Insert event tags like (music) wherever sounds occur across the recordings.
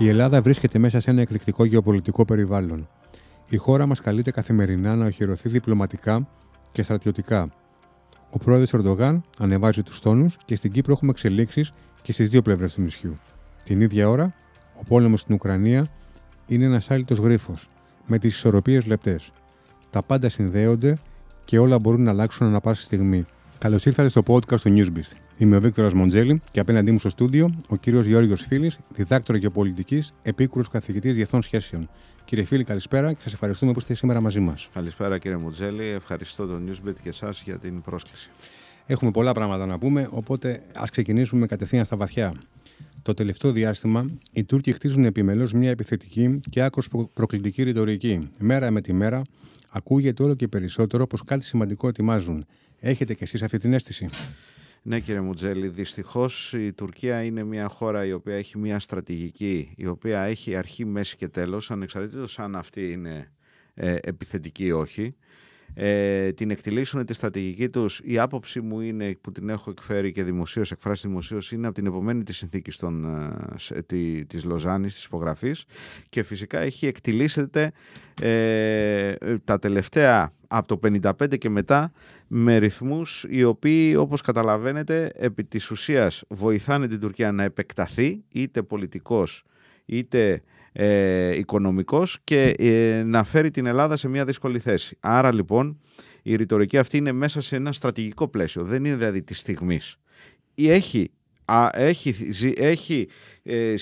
Η Ελλάδα βρίσκεται μέσα σε ένα εκρηκτικό γεωπολιτικό περιβάλλον. Η χώρα μας καλείται καθημερινά να οχυρωθεί διπλωματικά και στρατιωτικά. Ο πρόεδρος Ερντογάν ανεβάζει τους τόνους και στην Κύπρο έχουμε εξελίξεις και στις δύο πλευρές του νησιού. Την ίδια ώρα, ο πόλεμος στην Ουκρανία είναι ένας άλυτος γρίφος, με τις ισορροπίες λεπτές. Τα πάντα συνδέονται και όλα μπορούν να αλλάξουν ανα πάση στιγμή. Καλώς ήρθατε στο podcast του Newsbeast. Είμαι ο Βίκτορας Μοντζέλη και απέναντί μου στο στούντιο ο κύριος Γιώργος Φίλης, διδάκτορο γεωπολιτική, επίκουρος καθηγητής διεθνών σχέσεων. Κύριε Φίλη, καλησπέρα και σας ευχαριστούμε που είστε σήμερα μαζί μας. Καλησπέρα κύριε Μοντζέλη, ευχαριστώ τον Newsbeat και εσάς για την πρόσκληση. Έχουμε πολλά πράγματα να πούμε, οπότε ας ξεκινήσουμε κατευθείαν στα βαθιά. Το τελευταίο διάστημα, οι Τούρκοι χτίζουν επιμελώς μια επιθετική και άκρος προκλητική ρητορική. Μέρα με τη μέρα, ακούγεται όλο και περισσότερο πως κάτι σημαντικό ετοιμάζουν. Έχετε κι εσείς αυτή την αίσθηση; Ναι κύριε Μουτζέλη, δυστυχώς η Τουρκία είναι μια χώρα η οποία έχει μια στρατηγική, η οποία έχει αρχή, μέση και τέλος, ανεξαρτήτως αν αυτή είναι ε, επιθετική ή όχι. Ε, την εκτιλήσουν τη στρατηγική τους. Η άποψη μου είναι που την έχω εκφέρει και δημοσίως, εκφράσει δημοσίως, είναι από την επομένη της συνθήκης των, ε, τη, της Λοζάνης, της υπογραφής και φυσικά έχει εκτιλήσεται ε, τα τελευταία από το 55 και μετά με ρυθμούς οι οποίοι όπως καταλαβαίνετε επί της ουσίας βοηθάνε την Τουρκία να επεκταθεί είτε πολιτικός είτε ε, οικονομικός και ε, να φέρει την Ελλάδα σε μια δύσκολη θέση. Άρα λοιπόν η ρητορική αυτή είναι μέσα σε ένα στρατηγικό πλαίσιο, δεν είναι δηλαδή της στιγμής. Έχει έχει, έχει ε,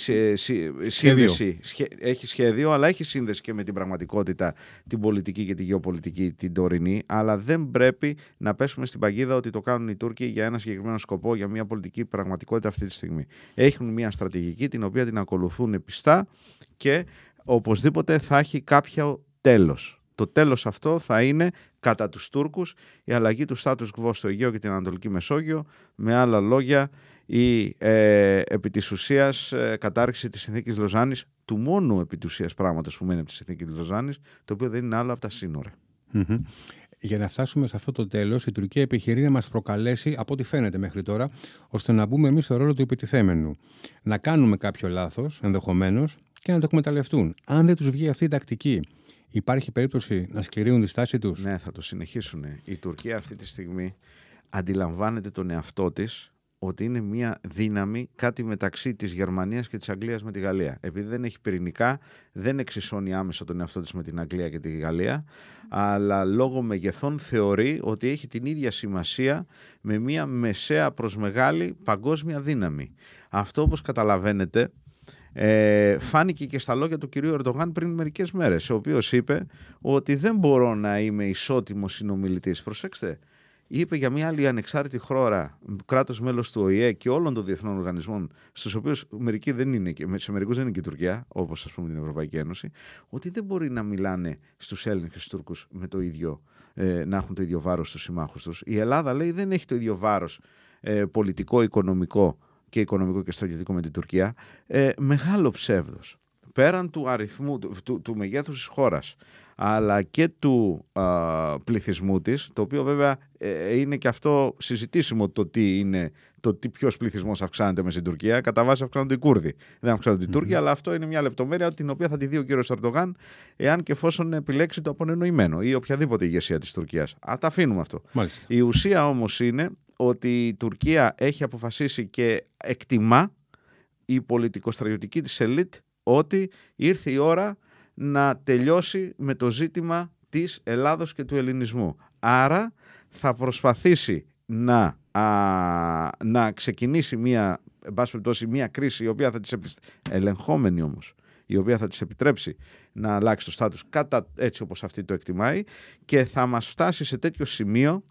σύνδεση, έχει σχέδιο, αλλά έχει σύνδεση και με την πραγματικότητα, την πολιτική και τη γεωπολιτική την τωρινή, αλλά δεν πρέπει να πέσουμε στην παγίδα ότι το κάνουν οι Τούρκοι για ένα συγκεκριμένο σκοπό, για μια πολιτική πραγματικότητα αυτή τη στιγμή. Έχουν μια στρατηγική την οποία την ακολουθούν πιστά και οπωσδήποτε θα έχει κάποιο τέλος. Το τέλος αυτό θα είναι κατά τους Τούρκους η αλλαγή του status quo στο Αιγαίο και την Ανατολική Μεσόγειο, με άλλα λόγια η ε, επί της ουσίας ε, κατάρριξη της συνθήκης Λοζάνης, του μόνο επί της ουσίας πράγματος που μένει από τη συνθήκη της Λοζάνης, το οποίο δεν είναι άλλο από τα συνορα Για να φτάσουμε σε αυτό το τέλος, η Τουρκία επιχειρεί να μας προκαλέσει, από ό,τι φαίνεται μέχρι τώρα, ώστε να μπούμε εμείς στο ρόλο του επιτιθέμενου. Να κάνουμε κάποιο λάθος, ενδεχομένως, και να το εκμεταλλευτούν. Αν δεν τους βγει αυτή η τακτική, υπάρχει περίπτωση να σκληρύνουν τη στάση τους; Ναι, θα το συνεχίσουν. Η Τουρκία αυτή τη στιγμή αντιλαμβάνεται τον εαυτό της ότι είναι μια δύναμη κάτι μεταξύ της Γερμανίας και της Αγγλίας με τη Γαλλία. Επειδή δεν έχει πυρηνικά, δεν εξισώνει άμεσα τον εαυτό της με την Αγγλία και τη Γαλλία, αλλά λόγω μεγεθών θεωρεί ότι έχει την ίδια σημασία με μια μεσαία προς μεγάλη παγκόσμια δύναμη. Αυτό όπως καταλαβαίνετε ε, φάνηκε και στα λόγια του κυρίου Ερντογάν πριν μερικές μέρες, ο οποίος είπε ότι δεν μπορώ να είμαι ισότιμος συνομιλητής. Προσέξτε, είπε για μια άλλη ανεξάρτητη χώρα, κράτος μέλος του ΟΗΕ και όλων των διεθνών οργανισμών, στους οποίους μερικοί δεν είναι, σε μερικούς δεν είναι και η Τουρκία, όπως ας πούμε την Ευρωπαϊκή Ένωση, ότι δεν μπορεί να μιλάνε στους Έλληνες και στους Τούρκους με το ίδιο, ε, να έχουν το ίδιο βάρος στους συμμάχους τους. Η Ελλάδα λέει δεν έχει το ίδιο βάρος ε, πολιτικό, οικονομικό και οικονομικό και στρατιωτικό με την Τουρκία. Ε, μεγάλο ψεύδος. Πέραν του αριθμού, του, του, του μεγέθους της χώρας, αλλά και του α, πληθυσμού της, το οποίο βέβαια ε, είναι και αυτό συζητήσιμο το τι είναι, το τι ποιος πληθυσμός αυξάνεται με στην Τουρκία. Κατά βάση αυξάνονται οι Κούρδοι. Δεν αυξάνονται οι Τούρκοι, αλλά αυτό είναι μια λεπτομέρεια την οποία θα τη δει ο κύριος Ερντογάν εάν και εφόσον επιλέξει το απονενοημένο ή οποιαδήποτε ηγεσία της Τουρκίας. Α, τα αφήνουμε αυτό. Μάλιστα. Η ουσία όμως είναι ότι η Τουρκία έχει αποφασίσει και εκτιμά η πολιτικοστρατιωτική της ελίτ ότι ήρθε η ώρα να τελειώσει με το ζήτημα της Ελλάδος και του ελληνισμού. Άρα θα προσπαθήσει να, να ξεκινήσει μια, μια κρίση η οποία θα της ελεγχόμενη όμως, η οποία θα της επιτρέψει να αλλάξει το στάτους κατά έτσι όπως αυτή το εκτιμάει και θα μας φτάσει σε τέτοιο σημείο,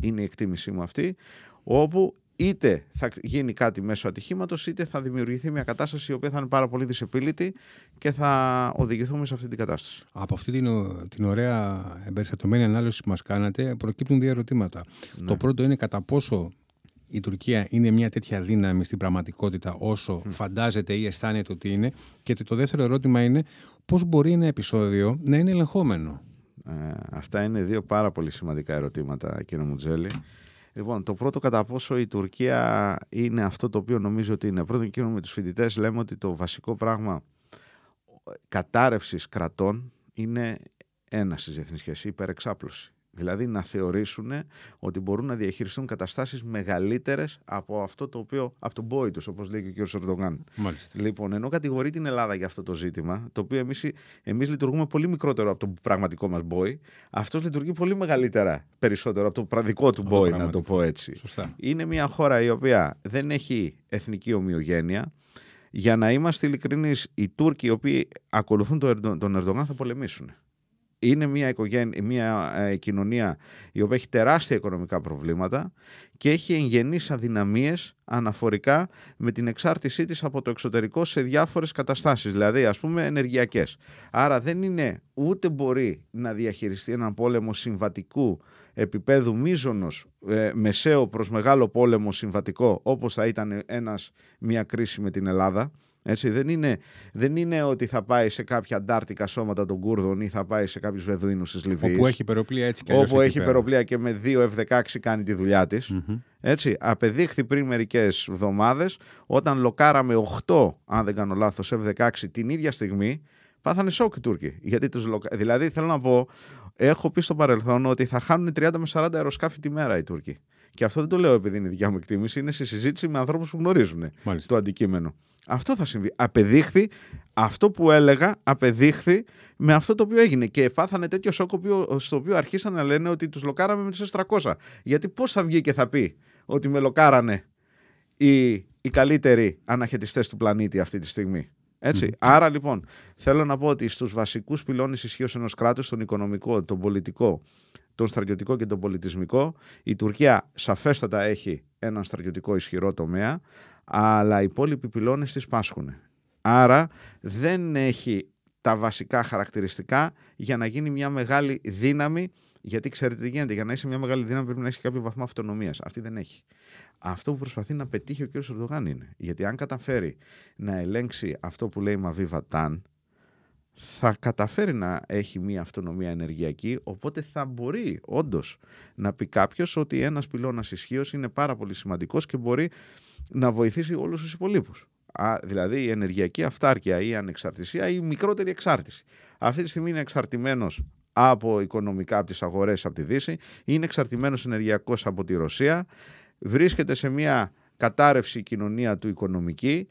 είναι η εκτίμησή μου αυτή, όπου είτε θα γίνει κάτι μέσω ατυχήματος, είτε θα δημιουργηθεί μια κατάσταση η οποία θα είναι πάρα πολύ δυσεπίλητη και θα οδηγηθούμε σε αυτή την κατάσταση. Από αυτή την, την ωραία εμπεριστατωμένη ανάλυση που μας κάνατε προκύπτουν δύο ερωτήματα. Το ναι. πρώτο είναι κατά πόσο η Τουρκία είναι μια τέτοια δύναμη στην πραγματικότητα όσο φαντάζεται ή αισθάνεται ότι είναι. Και το δεύτερο ερώτημα είναι πώς μπορεί ένα επεισόδιο να είναι ελεγχόμενο. Ε, αυτά είναι δύο πάρα πολύ σημαντικά ερωτήματα, κύριε Μουτζέλη. Λοιπόν, το πρώτο κατά πόσο η Τουρκία είναι αυτό το οποίο νομίζω ότι είναι. Πρώτον, εκείνο με τους φοιτητές λέμε ότι το βασικό πράγμα κατάρρευσης κρατών είναι ένα στις διεθνείς σχέσεις, υπερεξάπλωση. Δηλαδή να θεωρήσουν ότι μπορούν να διαχειριστούν καταστάσεις μεγαλύτερες από αυτό το οποίο, από τον πόη τους, όπως λέει και ο κ. Ερντογάν. Λοιπόν, ενώ κατηγορεί την Ελλάδα για αυτό το ζήτημα, το οποίο εμείς, εμείς λειτουργούμε πολύ μικρότερο από το πραγματικό μας μπόη, αυτός λειτουργεί πολύ μεγαλύτερα περισσότερο από το πραδικό του μπόη, να το πω έτσι. Σωστά. Είναι μια χώρα η οποία δεν έχει εθνική ομοιογένεια. Για να είμαστε ειλικρινείς, οι Τούρκοι οι οποίοι ακολουθούν τον Ερντογάν θα πολεμήσουν είναι μια, οικογένεια, μια ε, κοινωνία η οποία έχει τεράστια οικονομικά προβλήματα και έχει εγγενείς αδυναμίες αναφορικά με την εξάρτησή της από το εξωτερικό σε διάφορες καταστάσεις, δηλαδή ας πούμε ενεργειακές. Άρα δεν είναι ούτε μπορεί να διαχειριστεί έναν πόλεμο συμβατικού επίπεδου μίζωνος ε, μεσαίο προς μεγάλο πόλεμο συμβατικό όπως θα ήταν ένας, μια κρίση με την Ελλάδα έτσι, δεν, είναι, δεν είναι ότι θα πάει σε κάποια αντάρτικα σώματα των Κούρδων ή θα πάει σε κάποιους Βεδουίνου της Λιβύης. Όπου έχει υπεροπλία έτσι και Όπου έχει υπεροπλία και με δύο F-16 κάνει τη δουλειά της. Έτσι, απεδείχθη πριν μερικές εβδομάδες όταν λοκάραμε 8, αν δεν κάνω λάθος, F-16 την ίδια στιγμή. Πάθανε σοκ οι Τούρκοι. Γιατί τους λοκα... Δηλαδή, θέλω να πω, έχω πει στο παρελθόν ότι θα χάνουν 30 με 40 αεροσκάφη τη μέρα οι Τούρκοι. Και αυτό δεν το λέω επειδή είναι δικιά μου εκτίμηση, είναι σε συζήτηση με ανθρώπους που γνωρίζουν Μάλιστα. το αντικείμενο. Αυτό θα συμβεί. Απεδείχθη αυτό που έλεγα, απεδείχθη με αυτό το οποίο έγινε. Και πάθανε τέτοιο σοκ στο οποίο αρχίσαν να λένε ότι τους λοκάραμε με του S300. Γιατί πώς θα βγει και θα πει ότι με λοκάρανε οι, οι καλύτεροι αναχαιτιστές του πλανήτη αυτή τη στιγμή. Έτσι. Άρα λοιπόν θέλω να πω ότι στους βασικούς πυλώνες ισχύως ενός κράτους, τον οικονομικό, τον πολιτικό, τον στρατιωτικό και τον πολιτισμικό, η Τουρκία σαφέστατα έχει έναν στρατιωτικό ισχυρό τομέα, αλλά οι υπόλοιποι πυλώνες τις πάσχουν. Άρα δεν έχει τα βασικά χαρακτηριστικά για να γίνει μια μεγάλη δύναμη. Γιατί ξέρετε τι γίνεται, για να είσαι μια μεγάλη δύναμη πρέπει να έχεις κάποιο βαθμό αυτονομίας. Αυτή δεν έχει. Αυτό που προσπαθεί να πετύχει ο κ. Ερντογάν είναι. Γιατί αν καταφέρει να ελέγξει αυτό που λέει Μαβίβα Ταν, θα καταφέρει να έχει μια αυτονομία ενεργειακή, οπότε θα μπορεί όντως να πει κάποιος ότι ένας πυλώνας ισχύως είναι πάρα πολύ σημαντικός και μπορεί να βοηθήσει όλους τους υπολείπους. Δηλαδή η ενεργειακή αυτάρκεια ή η ανεξαρτησία ή η μικρότερη εξάρτηση. Αυτή τη στιγμή είναι εξαρτημένος από οικονομικά από τις αγορές από τη Δύση, είναι εξαρτημένος ενεργειακός από τη Ρωσία, βρίσκεται σε μια κατάρρευση κοινωνία του οικονομική,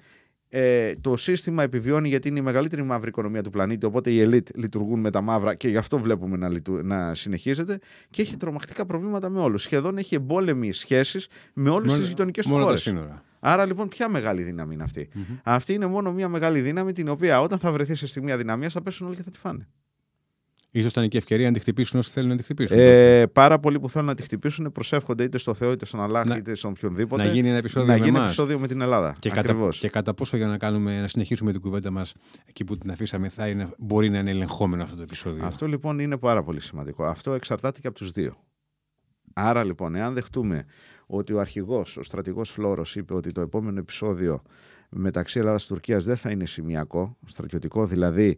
ε, το σύστημα επιβιώνει γιατί είναι η μεγαλύτερη μαύρη οικονομία του πλανήτη, οπότε οι ελίτ λειτουργούν με τα μαύρα και γι' αυτό βλέπουμε να, να συνεχίζεται και έχει τρομακτικά προβλήματα με όλους. Σχεδόν έχει εμπόλεμοι σχέσεις με όλες τις γειτονικές του χώρες. Άρα λοιπόν, ποια μεγάλη δύναμη είναι αυτή; Mm-hmm. Αυτή είναι μόνο μια μεγάλη δύναμη την οποία όταν θα βρεθεί σε στιγμή αδυναμίας θα πέσουν όλοι και θα τη φάνε. Σω ήταν και ευκαιρία να τη χτυπήσουν όσοι θέλουν να τη χτυπήσουν. Ε, πάρα πολλοί που θέλουν να τη χτυπήσουν προσεύχονται είτε στο Θεό είτε στον Αλλάχ είτε στον οποιονδήποτε. Να γίνει ένα επεισόδιο, να με, γίνει επεισόδιο με την Ελλάδα. Και κατά, και κατά πόσο για να, κάνουμε, να συνεχίσουμε την κουβέντα μας εκεί που την αφήσαμε θα είναι, μπορεί να είναι ελεγχόμενο αυτό το επεισόδιο. Αυτό λοιπόν είναι πάρα πολύ σημαντικό. Αυτό εξαρτάται και από τους δύο. Άρα λοιπόν, εάν δεχτούμε ότι ο αρχηγός, ο στρατηγός Φλόρος είπε ότι το επόμενο επεισόδιο μεταξύ Ελλάδας και Τουρκίας δεν θα είναι σημειακό, στρατιωτικό δηλαδή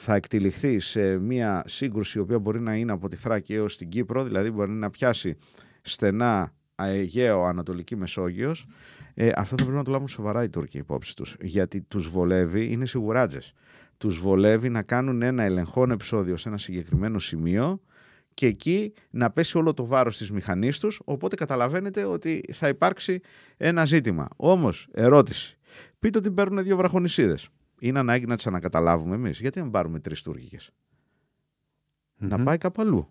θα εκτυλιχθεί σε μια σύγκρουση η οποία μπορεί να είναι από τη Θράκη έως την Κύπρο, δηλαδή μπορεί να πιάσει στενά Αιγαίο, Ανατολική Μεσόγειος, ε, αυτό θα πρέπει να το λάβουν σοβαρά οι Τούρκοι υπόψη τους, γιατί τους βολεύει, είναι σιγουράτζες, τους βολεύει να κάνουν ένα ελεγχόν επεισόδιο σε ένα συγκεκριμένο σημείο και εκεί να πέσει όλο το βάρος της μηχανής τους, οπότε καταλαβαίνετε ότι θα υπάρξει ένα ζήτημα. Όμως, ερώτηση, πείτε ότι παίρνουν δύο βραχονισίδες. Είναι ανάγκη να τις ανακαταλάβουμε εμείς. Γιατί να πάρουμε τρεις τουρκικες Να πάει κάπου αλλού.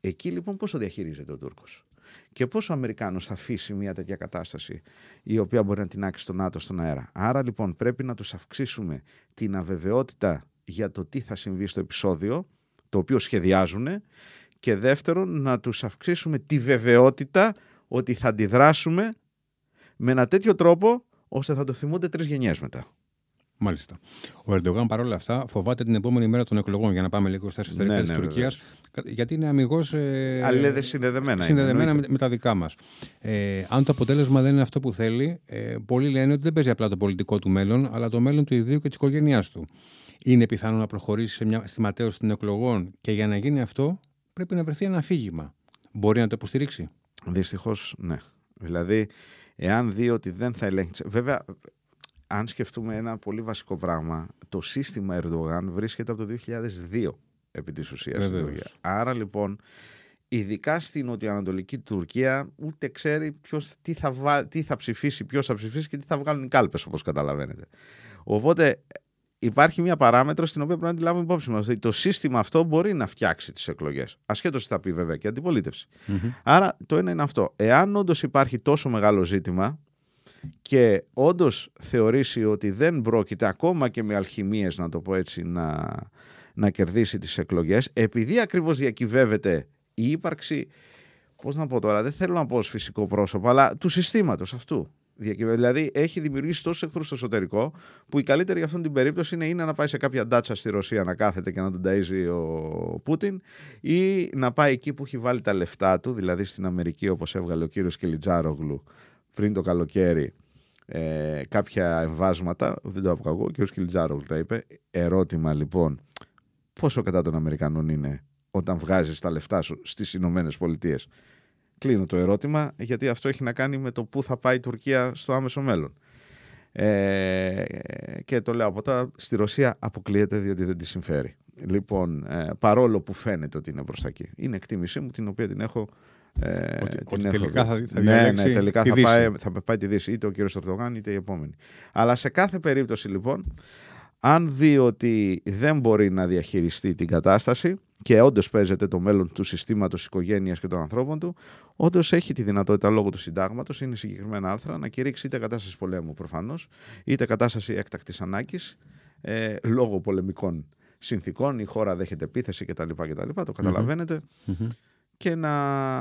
Εκεί λοιπόν πώς το διαχειρίζεται ο Τούρκος; Και πώς ο Αμερικάνος θα αφήσει μια τέτοια κατάσταση η οποία μπορεί να την άξει στον ΝΑΤΟ στον αέρα; Άρα λοιπόν πρέπει να τους αυξήσουμε την αβεβαιότητα για το τι θα συμβεί στο επεισόδιο, το οποίο σχεδιάζουν και δεύτερον να τους αυξήσουμε τη βεβαιότητα ότι θα αντιδράσουμε με ένα τέτοιο τρόπο ώστε θα το θυμούνται τρεις γενιές μετά. Μάλιστα. Ο Ερντογάν παρόλα αυτά φοβάται την επόμενη μέρα των εκλογών, για να πάμε λίγο στα εσωτερικά ναι, της ναι, Τουρκίας, γιατί είναι αμυγός. Ε, Αλληλέδε συνδεδεμένα. Συνδεδεμένα με, με, τα δικά μας. Ε, αν το αποτέλεσμα δεν είναι αυτό που θέλει, ε, πολλοί λένε ότι δεν παίζει απλά το πολιτικό του μέλλον, αλλά το μέλλον του ιδίου και της οικογένειάς του. Είναι πιθανό να προχωρήσει σε μια, στη ματέωση των εκλογών και για να γίνει αυτό πρέπει να βρεθεί ένα αφήγημα. Μπορεί να το υποστηρίξει; Δυστυχώς, ναι. Δηλαδή, εάν δει ότι δεν θα ελέγξει. Βέβαια, αν σκεφτούμε ένα πολύ βασικό πράγμα, το σύστημα Ερντογάν βρίσκεται από το 2002 επί της ουσίας στην Τουρκία. Άρα λοιπόν, ειδικά στην νοτιοανατολική Τουρκία, ούτε ξέρει ποιος, τι, θα τι θα ψηφίσει, ποιος θα ψηφίσει και τι θα βγάλουν οι κάλπες όπως καταλαβαίνετε. Οπότε υπάρχει μια παράμετρο στην οποία πρέπει να τη λάβουμε υπόψη μας. το σύστημα αυτό μπορεί να φτιάξει τις εκλογές. Ασχέτως τι θα πει βέβαια και αντιπολίτευση. Άρα το ένα είναι αυτό. Εάν όντως υπάρχει τόσο μεγάλο ζήτημα και όντως θεωρήσει ότι δεν πρόκειται ακόμα και με αλχημίες να το πω έτσι να, να κερδίσει τις εκλογές επειδή ακριβώς διακυβεύεται η ύπαρξη πώς να πω τώρα, δεν θέλω να πω ως φυσικό πρόσωπο αλλά του συστήματος αυτού. Δηλαδή έχει δημιουργήσει τόσους εχθρούς στο εσωτερικό, που η καλύτερη για αυτήν την περίπτωση είναι, είναι να πάει σε κάποια ντάτσα στη Ρωσία να κάθεται και να τον ταΐζει ο Πούτιν, ή να πάει εκεί που έχει βάλει τα λεφτά του, δηλαδή στην Αμερική, όπως έβγαλε ο κύριος Κιλιτζάρογλου πριν το καλοκαίρι, ε, κάποια εμβάσματα. Δεν το άκουγα εγώ, ο κύριο Κιλιτζάρογλου τα είπε. Ερώτημα λοιπόν, πόσο κατά των Αμερικανών είναι όταν βγάζεις τα λεφτά σου στις Ηνωμένες Πολιτείες; Κλείνω το ερώτημα, γιατί αυτό έχει να κάνει με το πού θα πάει η Τουρκία στο άμεσο μέλλον. Ε, και το λέω από τώρα, στη Ρωσία αποκλείεται διότι δεν τη συμφέρει. Λοιπόν, ε, παρόλο που φαίνεται ότι είναι προς τα εκεί. Είναι εκτίμησή μου την οποία την έχω ε, ότι, ότι τελικά θα, θα ναι, ναι, τελικά θα πάει, θα πάει τη Δύση, είτε ο κύριος Ορτογάν είτε η επόμενη. Αλλά σε κάθε περίπτωση λοιπόν, αν δει ότι δεν μπορεί να διαχειριστεί την κατάσταση, και όντως παίζεται το μέλλον του συστήματος οικογένειας και των ανθρώπων του, όντως έχει τη δυνατότητα λόγω του συντάγματος, είναι συγκεκριμένα άρθρα, να κηρύξει είτε κατάσταση πολέμου προφανώς, είτε κατάσταση έκτακτης ανάγκης, ε, λόγω πολεμικών συνθήκων, η χώρα δέχεται επίθεση κτλ. κτλ το καταλαβαινετε και να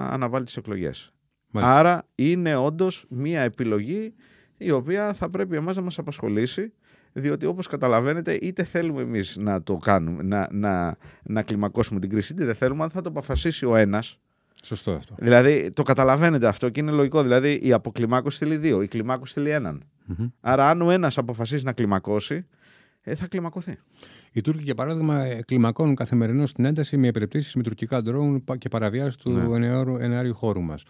αναβάλει τις εκλογές. Άρα είναι όντως μία επιλογή η οποία θα πρέπει εμάς να μας απασχολήσει διότι όπως καταλαβαίνετε είτε θέλουμε εμείς να το κάνουμε, να, να, να κλιμακώσουμε την κρίση, είτε δεν θέλουμε, αν θα το αποφασίσει ο ένας. Σωστό αυτό. Δηλαδή το καταλαβαίνετε αυτό και είναι λογικό. Δηλαδή η αποκλιμάκωση στείλει δύο, η κλιμάκωση στείλει έναν. Άρα αν ο ένας αποφασίσει να κλιμακώσει, ε, θα κλιμακωθεί. Οι Τούρκοι, για παράδειγμα, ε, κλιμακώνουν καθημερινώς την ένταση με επιρρεπτήσεις με τουρκικά ντρόουν και παραβιάσεις του ναι. εναέριου χώρου μας.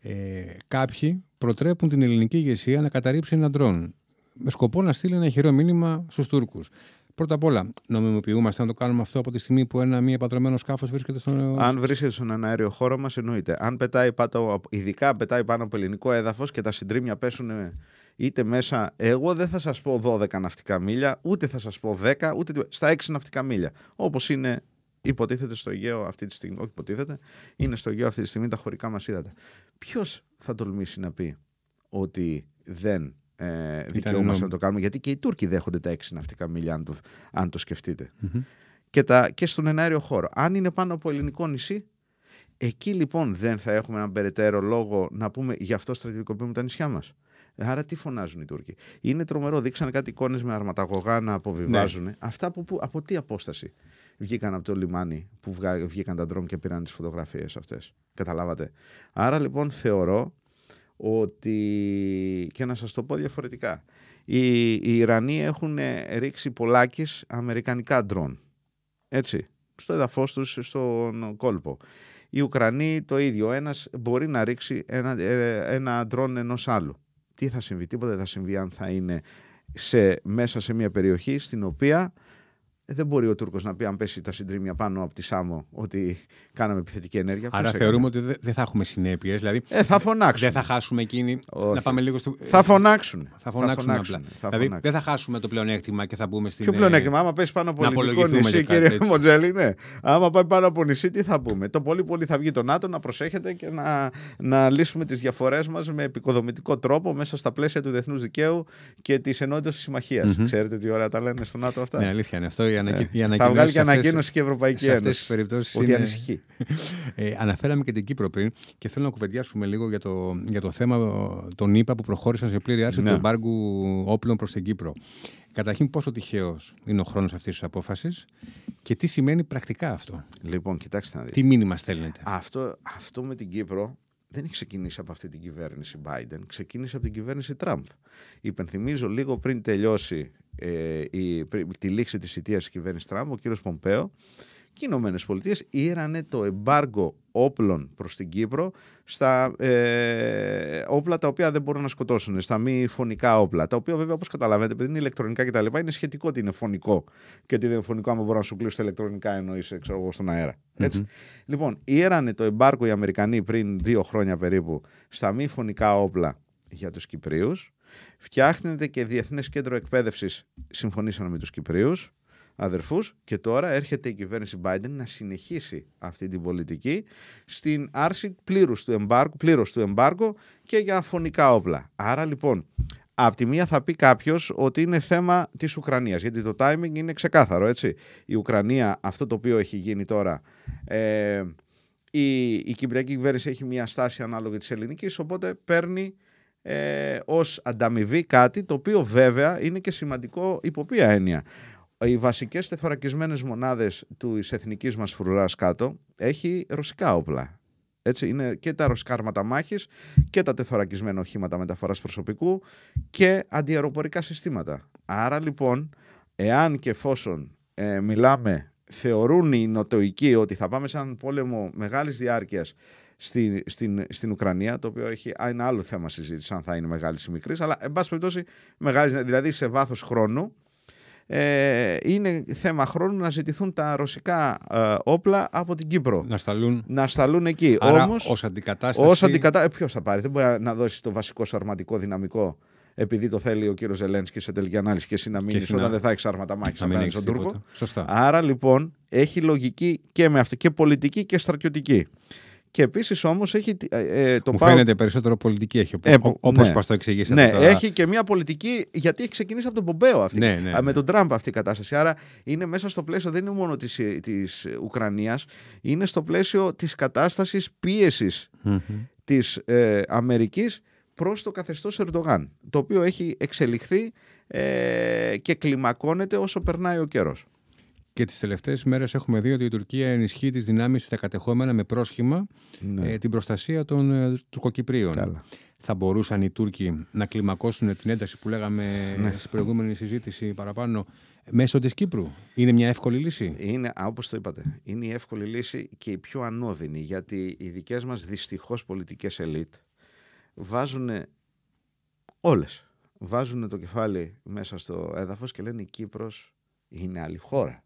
Ε, κάποιοι προτρέπουν την ελληνική ηγεσία να καταρρύψει ένα ντρόν με σκοπό να στείλει ένα χειρό μήνυμα στους Τούρκους. Πρώτα απ' όλα, νομιμοποιούμαστε να το κάνουμε αυτό από τη στιγμή που ένα μη επατρωμένο σκάφος βρίσκεται στον. Αν βρίσκεται στον αέριο χώρο μας, εννοείται. Αν πετάει πάνω, ειδικά πετάει πάνω από ελληνικό έδαφος και τα συντρίμια πέσουν είτε μέσα. Εγώ δεν θα σας πω 12 ναυτικά μίλια, ούτε θα σας πω 10, ούτε στα 6 ναυτικά μίλια. Όπως είναι υποτίθεται στο Αιγαίο αυτή τη στιγμή. Όχι υποτίθεται, είναι στο Αιγαίο αυτή τη στιγμή τα χωρικά μας ύδατα. Ποιος θα τολμήσει να πει ότι δεν ε, δικαιούμαστε να το κάνουμε; Γιατί και οι Τούρκοι δέχονται τα έξι ναυτικά μίλια, αν το, αν το σκεφτείτε. Mm-hmm. Και, τα, και στον ενάριο χώρο. Αν είναι πάνω από ελληνικό νησί, εκεί λοιπόν δεν θα έχουμε έναν περαιτέρω λόγο να πούμε γι' αυτό στρατιωτικοποιούμε τα νησιά μας. Άρα τι φωνάζουν οι Τούρκοι; Είναι τρομερό. Δείξανε κάτι εικόνες με αρματαγωγά να αποβιβάζουν. Ναι. Αυτά από, που, από τι απόσταση βγήκαν από το λιμάνι που βγήκαν τα ντρόμ και πήραν τις φωτογραφίες αυτές; Καταλάβατε. Άρα λοιπόν θεωρώ ότι, και να σας το πω διαφορετικά, οι, οι Ιρανοί έχουν ρίξει πολλάκις αμερικανικά ντρόν, έτσι, στο εδαφός τους, στον κόλπο. Οι Ουκρανοί το ίδιο, ένας μπορεί να ρίξει ένα, ε, ένα ντρόν ενός άλλου. Τι θα συμβεί, τίποτα δεν θα συμβεί αν θα είναι σε, μέσα σε μια περιοχή στην οποία ε, δεν μπορεί ο Τούρκος να πει αν πέσει τα συντρίμια πάνω από τη Σάμο ότι κάναμε επιθετική ενέργεια. Άρα θεωρούμε ότι δεν θα έχουμε συνέπειες. Δηλαδή, ε, θα φωνάξουν. Δεν θα χάσουμε εκείνη. Να πάμε λίγο στο... Θα φωνάξουν. Θα φωνάξουν, θα φωνάξουν απλά. Θα δηλαδή φωνάξουν. δεν θα χάσουμε το πλεονέκτημα και θα μπούμε στην. Ποιο πλεονέκτημα, άμα πέσει πάνω από ελληνικό νησί, κύριε Μοντζέλη, ναι. Άμα πάει πάνω από νησί, τι θα πούμε. Το πολύ πολύ θα βγει το ΝΑΤΟ να προσέχετε και να, να λύσουμε τις διαφορές μας με επικοδομητικό τρόπο μέσα στα πλαίσια του διεθνούς δικαίου και της ενότητας της συμμαχίας. Ξέρετε τι ώρα τα λένε στο ΝΑΤΟ αυτά; Ναι, αλήθεια είναι αυτό. Ε, θα βγάλει και ανακοίνωση και η Ευρωπαϊκή Ένωση. Ότι είναι... ανησυχεί. Ε, αναφέραμε και την Κύπρο πριν και θέλω να κουβεντιάσουμε λίγο για το, για το θέμα των ΗΠΑ που προχώρησαν σε πλήρη άρση ναι. του εμπάργου όπλων προς την Κύπρο. Καταρχήν, πόσο τυχαίος είναι ο χρόνος αυτής της απόφασης και τι σημαίνει πρακτικά αυτό; Λοιπόν, κοιτάξτε να δείτε. Τι μήνυμα στέλνετε; Αυτό, αυτό με την Κύπρο δεν έχει ξεκινήσει από αυτή την κυβέρνηση Biden, ξεκίνησε από την κυβέρνηση Τραμπ. Υπενθυμίζω λίγο πριν τελειώσει ε, η, τη λήξη της ηττίας της κυβέρνησης Τραμπ, ο κύριος Πομπέο και οι Ηνωμένες Πολιτείες ήρανε το εμπάργκο όπλων προς την Κύπρο στα ε, όπλα τα οποία δεν μπορούν να σκοτώσουν, στα μη φωνικά όπλα. Τα οποία βέβαια όπως καταλαβαίνετε, επειδή είναι ηλεκτρονικά κτλ. είναι σχετικό ότι είναι φωνικό και ότι δεν είναι φωνικό άμα μπορούν να σου κλείσουν τα ηλεκτρονικά ενώ είσαι ξέρω εγώ, στον αέρα. Έτσι. Mm-hmm. Λοιπόν, ήρανε το εμπάργκο οι Αμερικανοί πριν δύο χρόνια περίπου στα μη φωνικά όπλα για τους Κυπρίους. Φτιάχνεται και Διεθνές Κέντρο Εκπαίδευσης, συμφωνήσαμε με τους Κυπρίους αδερφούς και τώρα έρχεται η κυβέρνηση Biden να συνεχίσει αυτή την πολιτική στην άρση πλήρους του εμπάργου, πλήρως του εμπάργου και για φωνικά όπλα. Άρα λοιπόν, από τη μία θα πει κάποιος ότι είναι θέμα της Ουκρανίας, γιατί το timing είναι ξεκάθαρο, έτσι. Η Ουκρανία, αυτό το οποίο έχει γίνει τώρα, ε, η, η Κυπριακή κυβέρνηση έχει μια στάση ανάλογη της ελληνικής, οπότε παίρνει ε, ως ανταμοιβή κάτι το οποίο βέβαια είναι και σημαντικό υπό ποια έννοια οι βασικές τεθωρακισμένες μονάδες του εθνικής μας φρουράς κάτω έχει ρωσικά όπλα. Έτσι, είναι και τα ρωσικά άρματα μάχης και τα τεθωρακισμένα οχήματα μεταφοράς προσωπικού και αντιαεροπορικά συστήματα. Άρα λοιπόν, εάν και εφόσον ε, μιλάμε, θεωρούν οι νοτοικοί ότι θα πάμε σε έναν πόλεμο μεγάλης διάρκειας στην, στην, στην Ουκρανία, το οποίο έχει ένα άλλο θέμα συζήτηση, αν θα είναι μεγάλης ή μικρής, αλλά εν πάση περιπτώσει, δηλαδή σε βάθος χρόνου, ε, είναι θέμα χρόνου να ζητηθούν τα ρωσικά ε, όπλα από την Κύπρο. Να σταλούν, να σταλούν εκεί. Άρα, Όμως, ως αντικατάσταση... Ως αντικατα... ε, ποιος θα πάρει; Δεν μπορεί να δώσει το βασικό σαρματικό δυναμικό επειδή το θέλει ο κύριος Ζελένσκι σε τελική ανάλυση και εσύ να μείνεις όταν δεν θα έχεις άρματα μάχης να μείνει στον Τούρκο. Σωστά. Άρα λοιπόν έχει λογική και με αυτό και πολιτική και στρατιωτική. Και επίσης όμως έχει. Ε, ε, το Μου πάω... φαίνεται περισσότερο πολιτική έχει. Ε, Όπως ναι. το εξηγήσατε. Ναι, τώρα. έχει και μια πολιτική. Γιατί έχει ξεκινήσει από τον Πομπέο αυτή. Ναι, ναι, με ναι. τον Τραμπ αυτή η κατάσταση. Άρα είναι μέσα στο πλαίσιο, δεν είναι μόνο της της Ουκρανίας, είναι στο πλαίσιο της κατάστασης πίεσης mm-hmm. της ε, Αμερικής προς το καθεστώς Ερντογάν. Το οποίο έχει εξελιχθεί ε, και κλιμακώνεται όσο περνάει ο καιρός. Και τις τελευταίες μέρες έχουμε δει ότι η Τουρκία ενισχύει τις δυνάμεις στα κατεχόμενα με πρόσχημα ναι. ε, την προστασία των ε, Τουρκοκυπρίων. Θα μπορούσαν οι Τούρκοι να κλιμακώσουν την ένταση που λέγαμε ναι. στην προηγούμενη συζήτηση παραπάνω μέσω της Κύπρου; Είναι μια εύκολη λύση; Είναι, όπως το είπατε, είναι η εύκολη λύση και η πιο ανώδυνη. Γιατί οι δικές μας δυστυχώς πολιτικές ελίτ βάζουν όλες. Βάζουν το κεφάλι μέσα στο έδαφος και λένε η Κύπρος είναι άλλη χώρα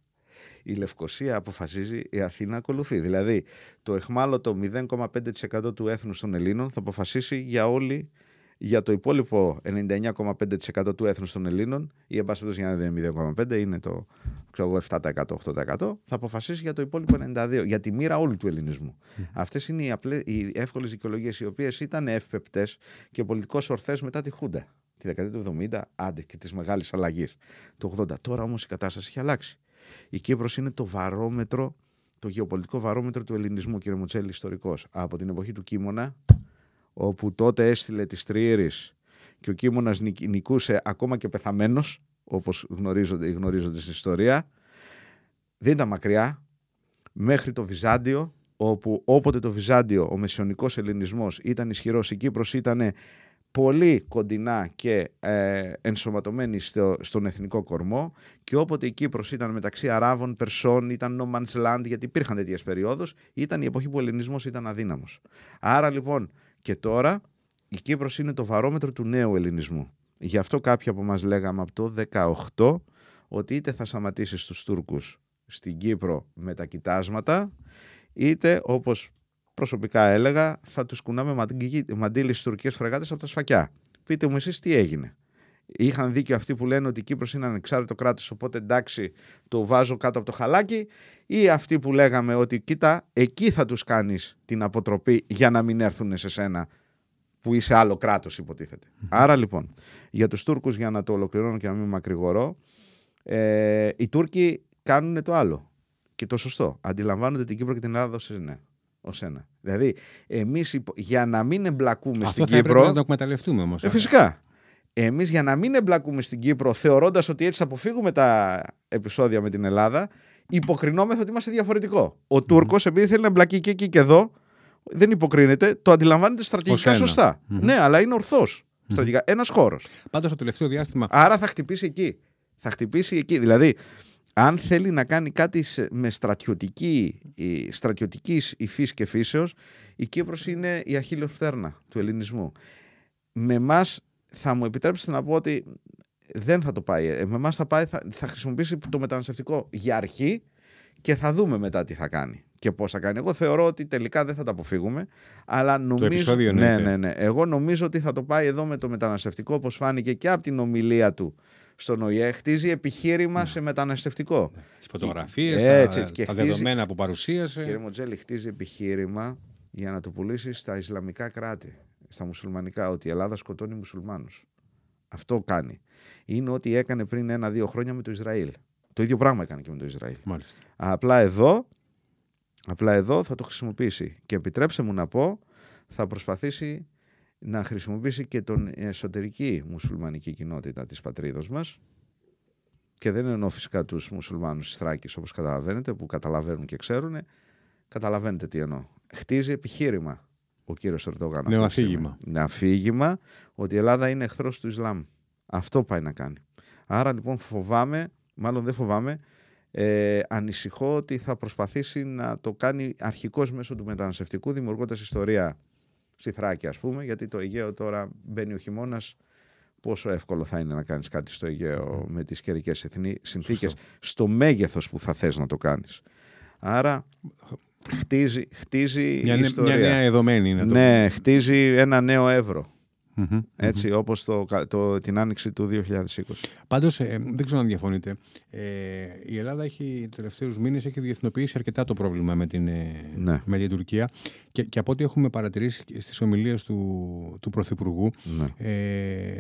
η Λευκοσία αποφασίζει, η Αθήνα ακολουθεί. Δηλαδή, το εχμάλωτο 0,5% του έθνους των Ελλήνων θα αποφασίσει για όλη για το υπόλοιπο 99,5% του έθνους των Ελλήνων, ή εν πάση για να δεν είναι 0,5, είναι το ξέρω, 7%, 8%, θα αποφασίσει για το υπόλοιπο 92%, για τη μοίρα όλου του ελληνισμού. Mm. Αυτές είναι οι, απλές, οι εύκολες δικαιολογίες, οι οποίες ήταν εύπεπτες και πολιτικώ ορθές μετά τη Χούντα. Τη δεκαετία του 70, άντε και της μεγάλης αλλαγής του 80. Τώρα όμως η κατάσταση έχει αλλάξει. Η Κύπρος είναι το βαρόμετρο, το γεωπολιτικό βαρόμετρο του ελληνισμού, κύριε Μουτσέλη, ιστορικός. Από την εποχή του Κίμωνα, όπου τότε έστειλε τις Τριήρης και ο Κίμωνας νικούσε ακόμα και πεθαμένος, όπως γνωρίζονται, γνωρίζονται στην ιστορία. Δεν ήταν μακριά, μέχρι το Βυζάντιο, όπου όποτε το Βυζάντιο, ο μεσαιωνικός ελληνισμός ήταν ισχυρός, η Κύπρος ήταν πολύ κοντινά και ε, ενσωματωμένη στο, στον εθνικό κορμό και όποτε η Κύπρος ήταν μεταξύ Αράβων, Περσών, ήταν No Man's Land γιατί υπήρχαν τέτοιες περιόδους, ήταν η εποχή που ο ελληνισμός ήταν αδύναμος. Άρα λοιπόν και τώρα η Κύπρος είναι το βαρόμετρο του νέου ελληνισμού. Γι' αυτό κάποιοι από μας λέγαμε από το 18 ότι είτε θα σταματήσεις στους Τούρκους στην Κύπρο με τα κοιτάσματα είτε όπως προσωπικά έλεγα, θα τους κουνάμε μαντίλι στις τουρκικές φρεγάτες από τα σφακιά. Πείτε μου εσείς τι έγινε. Είχαν δίκιο αυτοί που λένε ότι η Κύπρος είναι ανεξάρτητο κράτος, οπότε εντάξει το βάζω κάτω από το χαλάκι ή αυτοί που λέγαμε ότι κοίτα εκεί θα τους κάνεις την αποτροπή για να μην έρθουν σε σένα που είσαι άλλο κράτος, υποτίθεται. Άρα λοιπόν για τους Τούρκους, για να το ολοκληρώνω και να μην μακρηγορώ ε, οι Τούρκοι κάνουν το άλλο και το σωστό. Αντιλαμβάνονται την Κύπρο και την Ελλάδα ω ναι ως ένα. Δηλαδή, εμείς για να μην εμπλακούμε Αυτό στην Κύπρο. Αυτό να το εκμεταλλευτούμε όμως. Ε, φυσικά. Εμείς για να μην εμπλακούμε στην Κύπρο, θεωρώντας ότι έτσι θα αποφύγουμε τα επεισόδια με την Ελλάδα, υποκρινόμεθα ότι είμαστε διαφορετικό. Ο mm. Τούρκος, επειδή θέλει να εμπλακεί και εκεί και εδώ, δεν υποκρίνεται, το αντιλαμβάνεται στρατηγικά σωστά. Ναι, αλλά είναι ορθός. Στρατηγικά. Ένας χώρος. Πάντως το τελευταίο διάστημα. Άρα θα χτυπήσει εκεί. Θα χτυπήσει εκεί. Δηλαδή, αν θέλει να κάνει κάτι με στρατιωτική, στρατιωτικής υφής και φύσεως, η Κύπρος είναι η αχίλιος πτέρνα του ελληνισμού. Με εμάς θα μου επιτρέψετε να πω ότι δεν θα το πάει. Ε, με εμάς θα, πάει, θα, θα χρησιμοποιήσει το μεταναστευτικό για αρχή και θα δούμε μετά τι θα κάνει και πώς θα κάνει. Εγώ θεωρώ ότι τελικά δεν θα τα αποφύγουμε. Αλλά νομίζω. Το ναι, ναι, ναι. Εγώ νομίζω ότι θα το πάει εδώ με το μεταναστευτικό, όπως φάνηκε και από την ομιλία του στον ΟΗΕ. Χτίζει επιχείρημα ναι. σε μεταναστευτικό. Ναι. Τις φωτογραφίες, τα, τα δεδομένα που παρουσίασε. Κύριε Μοντζέλη, χτίζει επιχείρημα για να το πουλήσει στα Ισλαμικά κράτη, στα μουσουλμανικά, ότι η Ελλάδα σκοτώνει μουσουλμάνους. Αυτό κάνει. Είναι ό,τι έκανε πριν ένα-δύο χρόνια με το Ισραήλ. Το ίδιο πράγμα έκανε και με το Ισραήλ. Μάλιστα. Απλά εδώ, απλά εδώ θα το χρησιμοποιήσει. Και επιτρέψτε μου να πω, θα προσπαθήσει να χρησιμοποιήσει και τον εσωτερική μουσουλμανική κοινότητα της πατρίδος μας. Και δεν εννοώ φυσικά τους μουσουλμάνους της Θράκης όπως καταλαβαίνετε που καταλαβαίνουν και ξέρουν καταλαβαίνετε τι εννοώ. Χτίζει επιχείρημα ο κύριος Ερντογάν ναι, αφήγημα. Ναι, αφήγημα ότι η Ελλάδα είναι εχθρός του Ισλάμ. Αυτό πάει να κάνει. Άρα λοιπόν φοβάμαι μάλλον δεν φοβάμαι, ε, ανησυχώ ότι θα προσπαθήσει να το κάνει αρχικώς μέσω του μεταναστευτικού, δημιουργώντας ιστορία στη Θράκη ας πούμε, γιατί το Αιγαίο τώρα μπαίνει ο χειμώνας. Πόσο εύκολο θα είναι να κάνεις κάτι στο Αιγαίο με τις καιρικές συνθήκες, στο μέγεθος που θα θες να το κάνεις. Άρα χτίζει, χτίζει μια, ιστορία. Μια νέα εδωμένη. Να το... Ναι, χτίζει ένα νέο Εύρο ετσι όπως το, το, την άνοιξη του 2020. Πάντως, ε, δεν ξέρω αν διαφωνείτε, ε, η Ελλάδα έχει τους τελευταίους μήνες έχει διεθνοποιήσει αρκετά το πρόβλημα με την, ε, ναι. με την Τουρκία και, και από ό,τι έχουμε παρατηρήσει στις ομιλίες του, του Πρωθυπουργού, ναι. ε,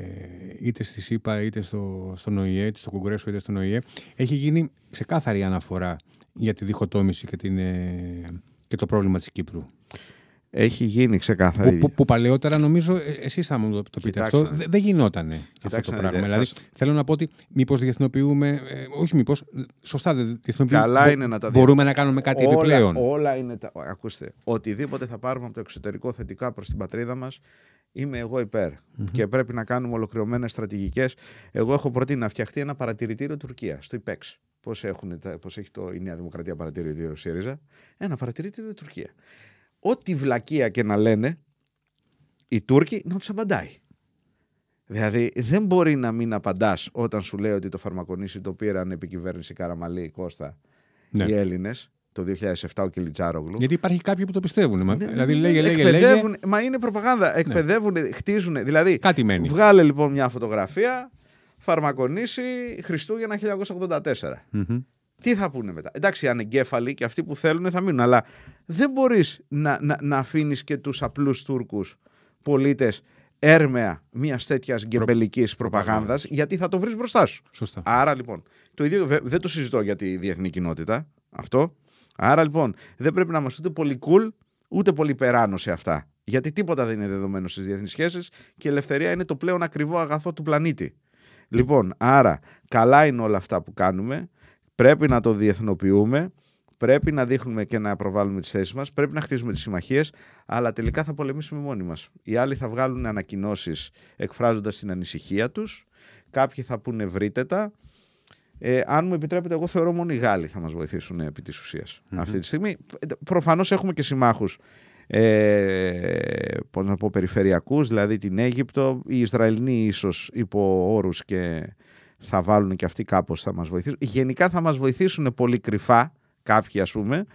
είτε στη ΣΥΠΑ, είτε στο, στον ΟΗΕ, είτε στο Κογκρέσο, είτε στον ΟΗΕ, έχει γίνει ξεκάθαρη αναφορά για τη διχοτόμηση και, την, ε, και το πρόβλημα της Κύπρου. Έχει γίνει ξεκάθαρη. Που, που, που παλαιότερα νομίζω ε, εσείς θα μου το, πείτε αυτό. Δεν δε γινόταν αυτό το πράγμα. δηλαδή, θέλω να πω ότι μήπως διεθνοποιούμε. Ε, όχι μήπως. Σωστά δεν διεθνοποιούμε. Καλά είναι να τα Μπορούμε να κάνουμε κάτι όλα, επιπλέον. Όλα είναι. Τα, ακούστε. Οτιδήποτε θα πάρουμε από το εξωτερικό θετικά προς την πατρίδα μας, είμαι εγώ υπέρ. Mm-hmm. Και πρέπει να κάνουμε ολοκληρωμένες στρατηγικές. Εγώ έχω προτείνει να φτιαχτεί ένα παρατηρητήριο Τουρκία, στο ΙΠΕΞ. Πώς έχει το, η Νέα Δημοκρατία παρατηρητήριο ΣΥΡΙΖΑ; Ένα παρατηρητήριο Τουρκία ό,τι βλακεία και να λένε οι Τούρκοι να τους απαντάει. Δηλαδή δεν μπορεί να μην απαντάς όταν σου λέει ότι το φαρμακονίσι το πήραν επί κυβέρνηση Καραμαλή Κώστα ναι. οι Έλληνες το 2007 ο Κιλιτζάρογλου. Γιατί υπάρχει κάποιοι που το πιστεύουν. Ναι, δηλαδή λέγε, λέγε, λέγε. Μα είναι προπαγάνδα. Ναι. Εκπαιδεύουν, ναι. χτίζουν. Δηλαδή, Κάτι μένει. Βγάλε λοιπόν μια φωτογραφία. Φαρμακονίσι Χριστούγεννα 1984. Mm-hmm τι θα πούνε μετά; Εντάξει, οι ανεγκέφαλοι και αυτοί που θέλουν θα μείνουν, αλλά δεν μπορείς να, να, να αφήνεις και τους απλούς Τούρκους πολίτες έρμεα μιας τέτοιας γκεμπελικής προπαγάνδας, γιατί θα το βρεις μπροστά σου. Σωστά. Άρα λοιπόν, το ίδιο δεν το συζητώ για τη διεθνή κοινότητα αυτό. Άρα λοιπόν, δεν πρέπει να είμαστε ούτε πολύ cool, ούτε πολύ περάνω σε αυτά. Γιατί τίποτα δεν είναι δεδομένο στις διεθνείς σχέσεις και η ελευθερία είναι το πλέον ακριβό αγαθό του πλανήτη. Λοιπόν, άρα καλά είναι όλα αυτά που κάνουμε. Πρέπει να το διεθνοποιούμε, πρέπει να δείχνουμε και να προβάλλουμε τις θέσεις μας, πρέπει να χτίζουμε τις συμμαχίες, αλλά τελικά θα πολεμήσουμε μόνοι μας. Οι άλλοι θα βγάλουν ανακοινώσεις εκφράζοντας την ανησυχία τους, κάποιοι θα πούνε ευρύτερα. Ε, αν μου επιτρέπετε, εγώ θεωρώ μόνο οι Γάλλοι θα μας βοηθήσουν επί της ουσια αυτή τη στιγμή. Προφανώς έχουμε και συμμάχους ε, πώς να πω, περιφερειακούς, δηλαδή την Αίγυπτο, οι Ισραηλοί ίσως υπό όρους και θα βάλουν και αυτοί κάπως θα μας βοηθήσουν. Γενικά θα μας βοηθήσουν πολύ κρυφά κάποιοι ας πούμε,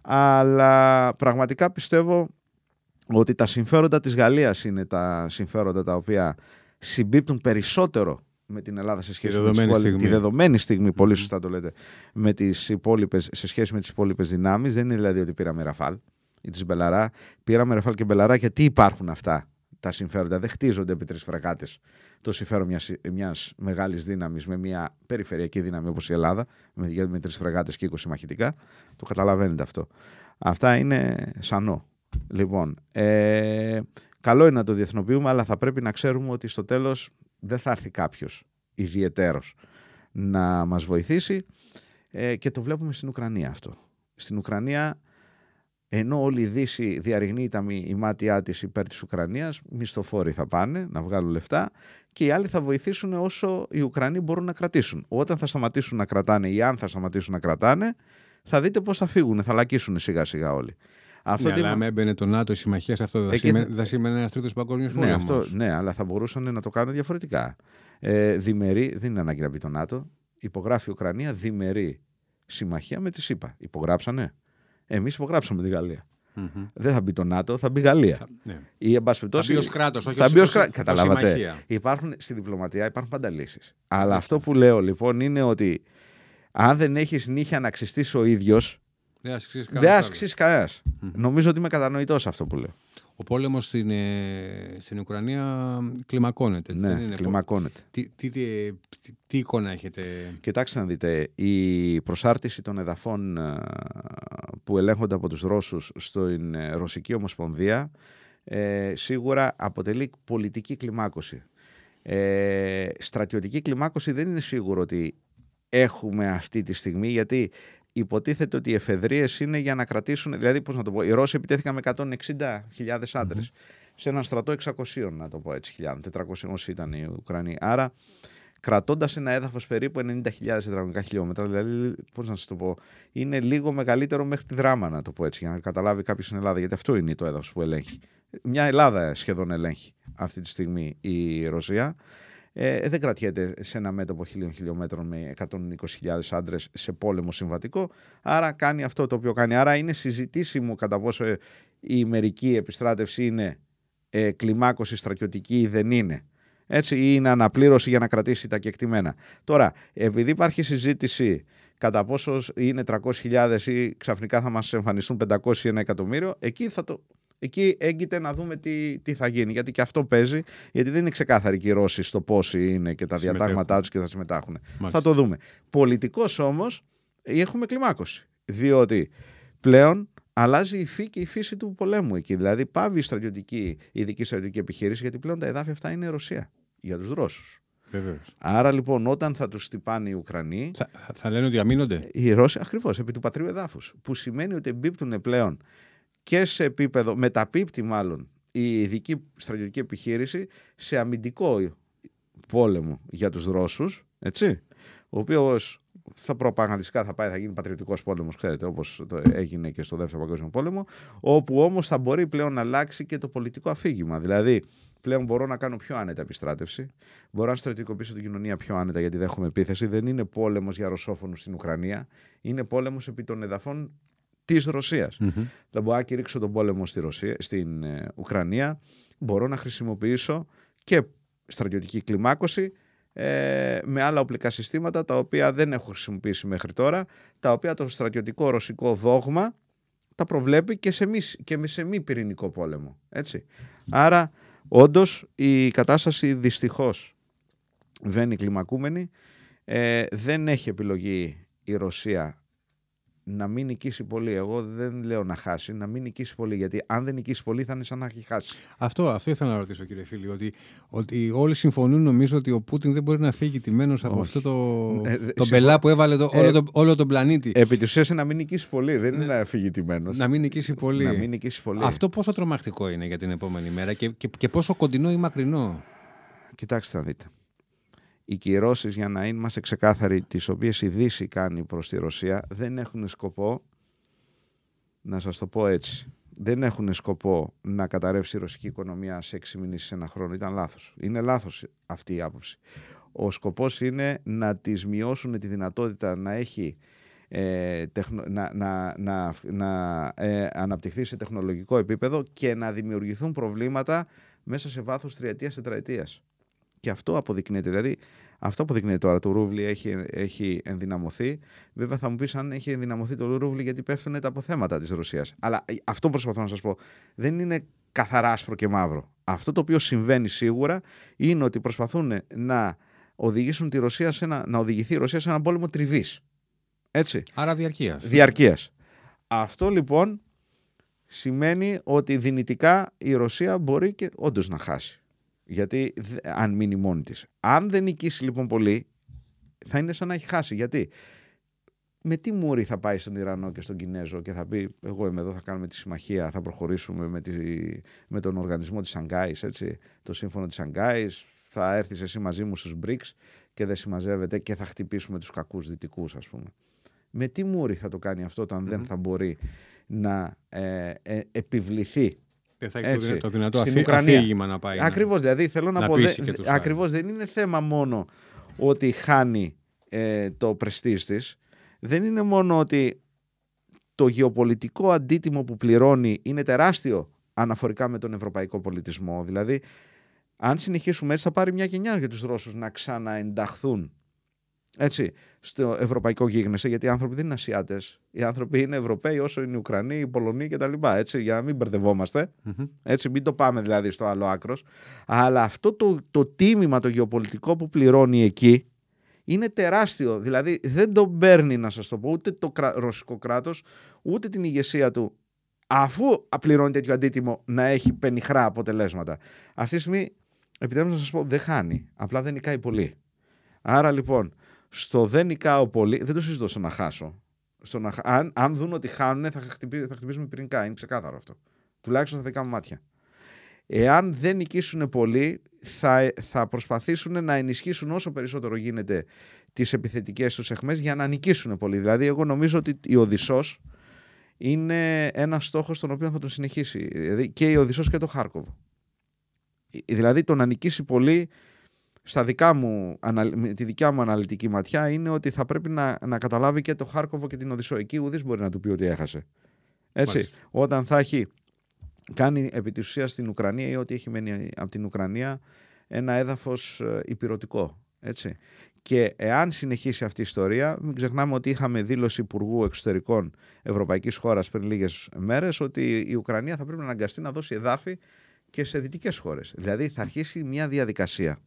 αλλά πραγματικά πιστεύω ότι τα συμφέροντα της Γαλλίας είναι τα συμφέροντα τα οποία συμπίπτουν περισσότερο με την Ελλάδα σε σχέση με τις στιγμή. τη δεδομένη στιγμή, πολύ σωστά το λέτε, με τις υπόλοιπες, σε σχέση με τις υπόλοιπες δυνάμεις. Δεν είναι δηλαδή ότι πήραμε Ραφάλ ή τη Μπελαρά. Πήραμε Ραφάλ και Μπελαρά γιατί υπάρχουν αυτά τα συμφέροντα. Δεν χτίζονται επί τρεις φρεγάτε το συμφέρον μιας μιας μεγάλης δύναμης με μια περιφερειακή δύναμη όπως η Ελλάδα, με, με τρεις φρεγάτε και 20 μαχητικά. Το καταλαβαίνετε αυτό. Αυτά είναι σανό. Λοιπόν, ε, καλό είναι να το διεθνοποιούμε, αλλά θα πρέπει να ξέρουμε ότι στο τέλος δεν θα έρθει κάποιος ιδιαιτέρως να μας βοηθήσει ε, και το βλέπουμε στην Ουκρανία αυτό. Στην Ουκρανία ενώ όλη η Δύση διαρριγνύει τα η μάτια της υπέρ της Ουκρανίας, μισθοφόροι θα πάνε να βγάλουν λεφτά και οι άλλοι θα βοηθήσουν όσο οι Ουκρανοί μπορούν να κρατήσουν. Όταν θα σταματήσουν να κρατάνε ή αν θα σταματήσουν να κρατάνε, θα δείτε πώς θα φύγουν, θα λακίσουν σιγά σιγά όλοι. Αυτό ναι, αλλά αν έμπαινε το ΝΑΤΟ η συμμαχία σε αυτό, δεν θα, σημαίνει ένας τρίτος παγκόσμιος ναι, αυτό, ναι, αλλά θα μπορούσαν να το κάνουν διαφορετικά. Ε, διμερή, δεν είναι ανάγκη να μπει το ΝΑΤΟ. Υπογράφει η Ουκρανία διμερή συμμαχία με τη ΣΥΠΑ. Υπογράψανε. Εμείς υπογράψαμε τη Γαλλία. Mm-hmm. Δεν θα μπει το ΝΑΤΟ, θα μπει η Γαλλία. Θα, ναι. Ή, θα μπει ως κράτος, όχι θα μπει ως κράτο. Καταλάβατε. Υπάρχουν, στη διπλωματία υπάρχουν πάντα λύσεις. Αλλά αυτό που λέω λοιπόν είναι ότι αν δεν έχεις νύχια να ξυστείς ο ίδιος. Δεν ασκήσεις κανένα. Νομίζω ότι είμαι κατανοητός αυτό που λέω. Ο πόλεμος στην, ε, στην Ουκρανία κλιμακώνεται. Ναι, είναι κλιμακώνεται. Τι, τι, τι, τι, εικόνα έχετε; Κοιτάξτε να δείτε, η προσάρτηση των εδαφών ε, που ελέγχονται από τους Ρώσους στην ε, Ρωσική Ομοσπονδία ε, σίγουρα αποτελεί πολιτική κλιμάκωση. Ε, στρατιωτική κλιμάκωση δεν είναι σίγουρο ότι έχουμε αυτή τη στιγμή γιατί υποτίθεται ότι οι εφεδρείες είναι για να κρατήσουν. Δηλαδή, πώς να το πω, οι Ρώσοι επιτέθηκαν με 160.000 άντρες σε έναν στρατό 600, να το πω έτσι, 400 όσοι ήταν οι Ουκρανοί. Άρα, κρατώντας ένα έδαφος περίπου 90.000 τετραγωνικά χιλιόμετρα, δηλαδή, πώς να σας το πω, είναι λίγο μεγαλύτερο μέχρι τη δράμα, να το πω έτσι, για να καταλάβει κάποιος στην Ελλάδα, γιατί αυτό είναι το έδαφος που ελέγχει. Μια Ελλάδα σχεδόν ελέγχει αυτή τη στιγμή η Ρωσία ε, δεν κρατιέται σε ένα μέτωπο χιλίων χιλιόμετρων με 120.000 άντρες σε πόλεμο συμβατικό. Άρα κάνει αυτό το οποίο κάνει. Άρα είναι συζητήσιμο κατά πόσο η ημερική επιστράτευση είναι ε, κλιμάκωση στρατιωτική ή δεν είναι. Έτσι, ή είναι αναπλήρωση για να κρατήσει τα κεκτημένα. Τώρα, επειδή υπάρχει συζήτηση κατά πόσο είναι 300.000 ή ξαφνικά θα μας εμφανιστούν 500 ή ένα εκατομμύριο, εκεί θα το, εκεί έγκυται να δούμε τι, τι θα γίνει. Γιατί και αυτό παίζει, γιατί δεν είναι ξεκάθαρη και οι Ρώσοι στο πόσοι είναι και τα διατάγματά τους και θα συμμετάχουν. Θα το δούμε. Πολιτικώ όμως έχουμε κλιμάκωση. Διότι πλέον αλλάζει η φύση και η φύση του πολέμου εκεί. Δηλαδή πάβει η στρατιωτική, η ειδική στρατιωτική επιχείρηση, γιατί πλέον τα εδάφια αυτά είναι Ρωσία για τους Ρώσους. Βεβαίως. Άρα λοιπόν, όταν θα τους τυπάνε οι Ουκρανοί. Θα, θα, θα λένε ότι αμήνονται. Οι Ρώσοι, ακριβώς, επί του πατρίου εδάφους. Που σημαίνει ότι εμπίπτουν πλέον και σε επίπεδο, μεταπίπτει μάλλον η ειδική στρατιωτική επιχείρηση σε αμυντικό πόλεμο για τους Ρώσους, έτσι, ο οποίος θα προπαγανδιστικά θα πάει, θα γίνει πατριωτικός πόλεμος, ξέρετε, όπως το έγινε και στο Δεύτερο Παγκόσμιο Πόλεμο, όπου όμως θα μπορεί πλέον να αλλάξει και το πολιτικό αφήγημα. Δηλαδή, πλέον μπορώ να κάνω πιο άνετα επιστράτευση, μπορώ να στρατιωτικοποιήσω την κοινωνία πιο άνετα γιατί δέχομαι επίθεση. Δεν είναι πόλεμος για ρωσόφωνους στην Ουκρανία, είναι πόλεμος επί των εδαφών της Ρωσίας. Mm-hmm. Δεν μπορώ να κηρύξω τον πόλεμο στη Ρωσία, στην ε, Ουκρανία. Μπορώ να χρησιμοποιήσω και στρατιωτική κλιμάκωση ε, με άλλα οπλικά συστήματα τα οποία δεν έχω χρησιμοποιήσει μέχρι τώρα, τα οποία το στρατιωτικό ρωσικό δόγμα τα προβλέπει και σε μη, και σε μη πυρηνικό πόλεμο. Έτσι. Άρα, όντως η κατάσταση δυστυχώς βαίνει κλιμακούμενη. Ε, δεν έχει επιλογή η Ρωσία να μην νικήσει πολύ. Εγώ δεν λέω να χάσει, να μην νικήσει πολύ. Γιατί αν δεν νικήσει πολύ, θα είναι σαν να έχει χάσει. Αυτό, αυτό ήθελα να ρωτήσω, κύριε Φίλη. Ότι, ότι όλοι συμφωνούν, νομίζω, ότι ο Πούτιν δεν μπορεί να φύγει τιμένος από αυτό το, ε, το μπελά που έβαλε το, όλο, ε, το, όλο τον πλανήτη. Επί της ουσίας να μην νικήσει πολύ. Δεν είναι να φύγει τιμένος. Να μην νικήσει πολύ. Να μην νικήσει πολύ. Αυτό πόσο τρομακτικό είναι για την επόμενη μέρα και, και, και πόσο κοντινό ή μακρινό; Κοιτάξτε να δείτε οι κυρώσεις, για να είμαστε ξεκάθαροι, τις οποίες η Δύση κάνει προς τη Ρωσία, δεν έχουν σκοπό, να σας το πω έτσι, δεν έχουν σκοπό να καταρρεύσει η ρωσική οικονομία σε έξι μήνες σε ένα χρόνο. Ήταν λάθος. Είναι λάθος αυτή η άποψη. Ο σκοπός είναι να τη μειώσουν τη δυνατότητα να έχει ε, να, να, να, να ε, αναπτυχθεί σε τεχνολογικό επίπεδο και να δημιουργηθούν προβλήματα μέσα σε βάθος τριετίας, τετραετίας. Και αυτό αποδεικνύεται. Δηλαδή, αυτό αποδεικνύεται τώρα. Το ρούβλι έχει, έχει ενδυναμωθεί. Βέβαια, θα μου πεις αν έχει ενδυναμωθεί το ρούβλι γιατί πέφτουν τα αποθέματα της Ρωσίας. Αλλά ε, αυτό προσπαθώ να σας πω. Δεν είναι καθαρά άσπρο και μαύρο. Αυτό το οποίο συμβαίνει σίγουρα είναι ότι προσπαθούν να οδηγήσουν τη Ρωσία σε ένα, να οδηγηθεί η Ρωσία σε έναν πόλεμο τριβής. Έτσι. Άρα διαρκείας. Διαρκείας. Αυτό λοιπόν σημαίνει ότι δυνητικά η Ρωσία μπορεί και όντως να χάσει. Γιατί αν μείνει μόνη της. Αν δεν νικήσει λοιπόν πολύ, θα είναι σαν να έχει χάσει. Γιατί; Με τι μούρι θα πάει στον Ιρανό και στον Κινέζο και θα πει εγώ είμαι εδώ, θα κάνουμε τη συμμαχία, θα προχωρήσουμε με, τη, με τον οργανισμό της Σανγκάης, έτσι, το σύμφωνο της Σανγκάης, θα έρθεις εσύ μαζί μου στους BRICS και δεν συμμαζεύεται και θα χτυπήσουμε τους κακούς δυτικούς ας πούμε. Με τι μούρι θα το κάνει αυτό όταν δεν θα μπορεί να ε, ε, επιβληθεί δεν θα έχει έτσι, το δυνατό αφήγημα να πάει. Ακριβώς, δηλαδή θέλω να, να πω, δε, ακριβώς δεν είναι θέμα μόνο ότι χάνει ε, το πρεστής της, δεν είναι μόνο ότι το γεωπολιτικό αντίτιμο που πληρώνει είναι τεράστιο αναφορικά με τον ευρωπαϊκό πολιτισμό. Δηλαδή, αν συνεχίσουμε έτσι θα πάρει μια γενιά για τους Ρώσους να ξαναενταχθούν έτσι, στο ευρωπαϊκό γίγνεσθε, γιατί οι άνθρωποι δεν είναι Ασιάτες. Οι άνθρωποι είναι Ευρωπαίοι όσο είναι οι Ουκρανοί, οι Πολωνοί κτλ. Έτσι, για να μην μπερδευόμαστε. Έτσι, μην το πάμε δηλαδή στο άλλο άκρος. Αλλά αυτό το, το τίμημα το γεωπολιτικό που πληρώνει εκεί είναι τεράστιο. Δηλαδή δεν τον παίρνει, να σας το πω, ούτε το ρωσικό κράτος, ούτε την ηγεσία του, αφού πληρώνει τέτοιο αντίτιμο να έχει πενιχρά αποτελέσματα. Αυτή τη στιγμή, επιτρέψτε να σας πω, δεν χάνει. Απλά δεν νικάει πολύ. Άρα λοιπόν, στο δεν νικάω πολύ, δεν το συζητώ στο να χάσω. Στο να, αν, αν δουν ότι χάνουν, θα, χτυπή, θα χτυπήσουμε πυρηνικά. Είναι ξεκάθαρο αυτό. Τουλάχιστον στα δικά μου μάτια. Εάν δεν νικήσουν πολύ, θα, θα προσπαθήσουν να ενισχύσουν όσο περισσότερο γίνεται τις επιθετικές τους εχμές για να νικήσουν πολύ. Δηλαδή, εγώ νομίζω ότι η Οδυσσός είναι ένας στόχος τον οποίο θα τον συνεχίσει. Δηλαδή και η Οδυσσός και το Χάρκοβ. Δηλαδή, το να νικήσει πολύ στα δικά μου, τη δικιά μου αναλυτική ματιά είναι ότι θα πρέπει να, να καταλάβει και το Χάρκοβο και την Οδυσσό. Εκεί ουδής μπορεί να του πει ότι έχασε. Έτσι, όταν θα έχει κάνει επί της ουσίας στην Ουκρανία ή ότι έχει μένει από την Ουκρανία ένα έδαφος ε, υπηρετικό. Έτσι. Και εάν συνεχίσει αυτή η ιστορία, μην ξεχνάμε ότι είχαμε δήλωση Υπουργού Εξωτερικών Ευρωπαϊκής Χώρας πριν λίγες μέρες ότι η Ουκρανία θα πρέπει να αναγκαστεί να δώσει εδάφη και σε δυτικές χώρες. Δηλαδή θα αρχίσει μια διαδικασία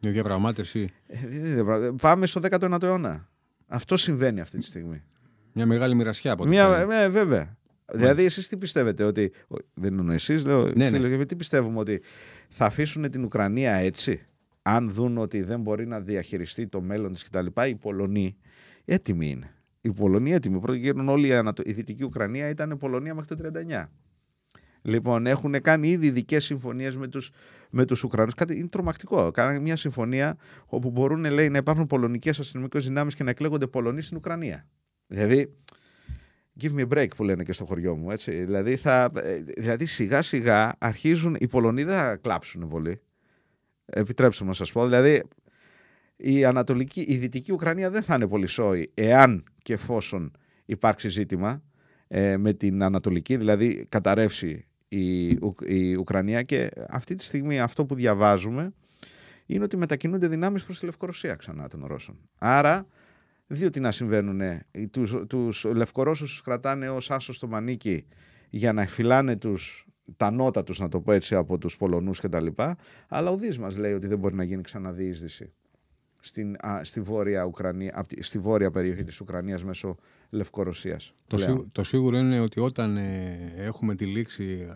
μια διαπραγμάτευση. Ε, πάμε στο 19ο αιώνα. Αυτό συμβαίνει αυτή τη στιγμή. Μια μεγάλη μοιρασιά από Μια, ε, βέβαια. Δηλαδή, εσείς τι πιστεύετε, ότι. Δεν είναι εσείς, λέω. Ναι, φίλε, ναι. Τι πιστεύουμε, ότι θα αφήσουν την Ουκρανία έτσι, αν δουν ότι δεν μπορεί να διαχειριστεί το μέλλον της κτλ. Οι Πολωνοί έτοιμοι είναι. Οι Πολωνοί έτοιμοι. Πρώτον, όλη η Δυτική Ουκρανία ήταν Πολωνία μέχρι το 1939. Λοιπόν, έχουν κάνει ήδη ειδικές συμφωνίες με τους με τους Ουκρανούς. Κάτι είναι τρομακτικό. Κάνανε μια συμφωνία όπου μπορούν λέει, να υπάρχουν πολωνικές αστυνομικές δυνάμεις και να εκλέγονται Πολωνοί στην Ουκρανία. Δηλαδή, give me a break που λένε και στο χωριό μου. Έτσι. Δηλαδή, θα, δηλαδή σιγά σιγά αρχίζουν. Οι Πολωνοί δεν θα κλάψουν πολύ. Επιτρέψτε μου να σας πω. Δηλαδή, η, Ανατολική, η Δυτική Ουκρανία δεν θα είναι πολύ σόη εάν και εφόσον υπάρξει ζήτημα ε, με την Ανατολική, δηλαδή καταρρεύσει η, η Ουκρανία και αυτή τη στιγμή αυτό που διαβάζουμε είναι ότι μετακινούνται δυνάμεις προς τη Λευκορωσία ξανά των Ρώσων. Άρα, δύο τι να συμβαίνουν. Τους, τους Λευκορώσους τους κρατάνε ως άσος στο μανίκι για να φυλάνε τους, τα νότα τους, να το πω έτσι, από τους Πολωνούς κτλ. Αλλά ο Δής μας λέει ότι δεν μπορεί να γίνει ξανά διείσδυση στην, στη, βόρεια Ουκρανία, στη βόρεια περιοχή της Ουκρανίας μέσω Λευκορωσίας. Το, το σίγουρο είναι ότι όταν ε, έχουμε τη λήξη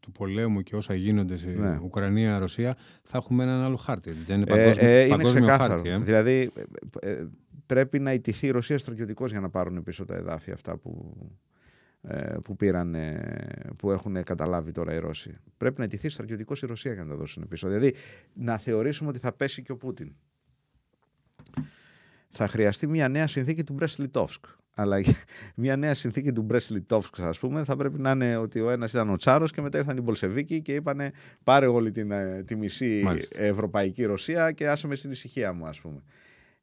του πολέμου και όσα γίνονται σε ναι. Ουκρανία-Ρωσία θα έχουμε έναν άλλο χάρτη. Δεν είναι ε, παγκόσμιο, ε, είναι ξεκάθαρο. Χάρτη, ε. Δηλαδή ε, πρέπει να ιτηθεί η Ρωσία στρατιωτικώς για να πάρουν πίσω τα εδάφια αυτά που, που, πήραν, που έχουν καταλάβει τώρα οι Ρώσοι. Πρέπει να ιτηθεί στρατιωτικώς η Ρωσία για να τα δώσουν πίσω. Δηλαδή να θεωρήσουμε ότι θα πέσει και ο Πούτιν θα χρειαστεί μια νέα συνθήκη του Μπρέσλιτόφσκ. Αλλά (laughs) μια νέα συνθήκη του Μπρέσλιτόφσκ, ας πούμε, θα πρέπει να είναι ότι ο ένας ήταν ο Τσάρος και μετά ήρθαν οι Μπολσεβίκοι και είπαν πάρε όλη την, ε, τη μισή ευρωπαϊκή Ρωσία και άσε με στην ησυχία μου, ας πούμε.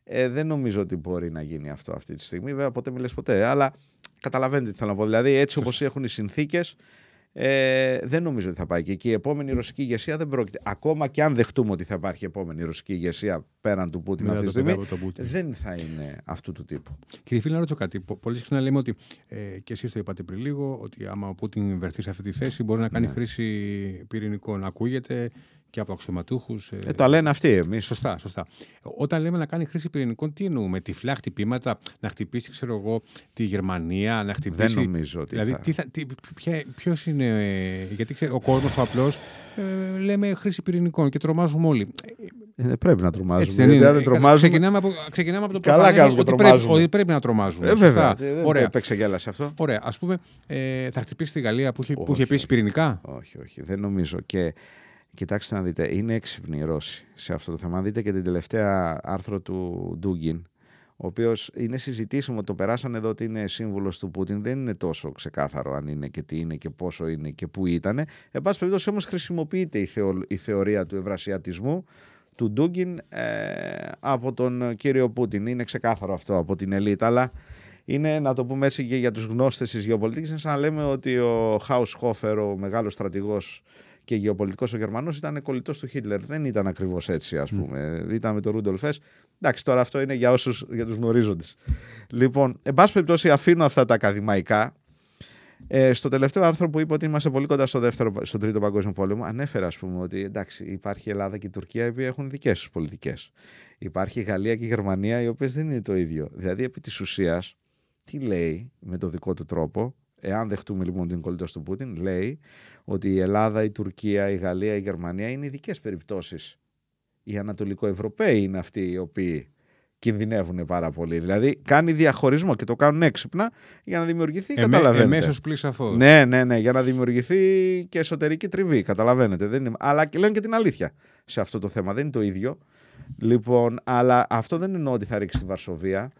Ε, δεν νομίζω ότι μπορεί να γίνει αυτό αυτή τη στιγμή. Βέβαια, ποτέ μιλέ ποτέ. Αλλά καταλαβαίνετε τι θέλω να πω. Δηλαδή, έτσι όπως έχουν οι συνθήκες, ε, δεν νομίζω ότι θα πάει και εκεί. Η επόμενη ρωσική ηγεσία δεν πρόκειται. Ακόμα και αν δεχτούμε ότι θα υπάρχει επόμενη ρωσική ηγεσία πέραν του Πούτιν αυτή τη στιγμή, δεν θα είναι αυτού του τύπου. Κύριε φίλε, να ρωτήσω κάτι. Πολύ συχνά λέμε ότι, ε, και εσείς το είπατε πριν λίγο, ότι άμα ο Πούτιν βρεθεί σε αυτή τη θέση μπορεί να κάνει ναι. χρήση πυρηνικών. Ακούγεται και από αξιωματούχους. Ε, ε, τα λένε αυτοί εμείς. Σωστά, σωστά. Όταν λέμε να κάνει χρήση πυρηνικών, τι εννοούμε, τυφλά χτυπήματα, να χτυπήσει, ξέρω εγώ, τη Γερμανία, να χτυπήσει. Δεν νομίζω ότι. Δηλαδή, θα... τι ποιος είναι. γιατί ξέρει, ο κόσμος ο απλός ε, λέμε χρήση πυρηνικών και τρομάζουμε όλοι. Ε, πρέπει να τρομάζουμε. Έτσι δεν γιατί είναι. αν δεν τρομάζουμε. Ξεκινάμε από, ξεκινάμε από το Καλά προφανές κάνουμε και ότι, τρομάζουμε. πρέπει, ότι πρέπει να τρομάζουμε. Ε, βέβαια. Σωστά. Δεν Ωραία. έπαιξε γέλαση αυτό. Ωραία. Ας πούμε, ε, θα χτυπήσει τη Γαλλία που, είχε- που Όχι, είχε επίση όχι. πυρηνικά; Όχι, όχι, δεν νομίζω. Και κοιτάξτε να δείτε, είναι έξυπνοι οι Ρώσοι σε αυτό το θέμα. Αν δείτε και την τελευταία άρθρο του Ντούγκιν, ο οποίος είναι συζητήσιμο, το περάσανε εδώ ότι είναι σύμβουλος του Πούτιν. Δεν είναι τόσο ξεκάθαρο αν είναι και τι είναι και πόσο είναι και πού ήταν. Εν πάση περιπτώσει, όμως χρησιμοποιείται η, θεω- η θεωρία του ευρασιατισμού του Ντούγκιν ε, από τον κύριο Πούτιν. Είναι ξεκάθαρο αυτό από την ελίτ, αλλά είναι, να το πούμε έτσι και για τους γνώστες της γεωπολιτικής, είναι σαν να λέμε ότι ο Χάους Χόφερ, ο μεγάλος στρατηγός και γεωπολιτικός ο Γερμανός, ήταν κολλητός του Χίτλερ. Δεν ήταν ακριβώς έτσι, ας πούμε. Ήταν με τον Ρούντολφ Χες. Εντάξει, τώρα αυτό είναι για όσους, για τους γνωρίζοντες. Λοιπόν, εν πάση περιπτώσει αφήνω αυτά τα ακαδημαϊκά. Ε, στο τελευταίο άρθρο που είπε ότι είμαστε πολύ κοντά στο δεύτερο, στον τρίτο παγκόσμιο πόλεμο, ανέφερα ας πούμε ότι εντάξει, υπάρχει η Ελλάδα και η Τουρκία οι οποίοι έχουν δικές τους πολιτικές. Υπάρχει η Γαλλία και η Γερμανία οι οποίες δεν είναι το ίδιο. Δηλαδή, επί της ουσίας, τι λέει με το δικό του τρόπο, εάν δεχτούμε λοιπόν την κολλητό του Πούτιν, λέει ότι η Ελλάδα, η Τουρκία, η Γαλλία, η Γερμανία είναι ειδικές περιπτώσεις. Οι Ανατολικοευρωπαίοι είναι αυτοί οι οποίοι κινδυνεύουν πάρα πολύ. Δηλαδή, κάνει διαχωρισμό και το κάνουν έξυπνα για να δημιουργηθεί, Εμέ, καταλαβαίνετε. Εμέσως πλήρω αυτό. Ναι, ναι, ναι, για να δημιουργηθεί και εσωτερική τριβή. Καταλαβαίνετε. Δεν είναι... Αλλά και λένε και την αλήθεια σε αυτό το θέμα. Δεν είναι το ίδιο. Λοιπόν, αλλά αυτό δεν εννοώ ότι θα ρίξει τη Βαρσοβία.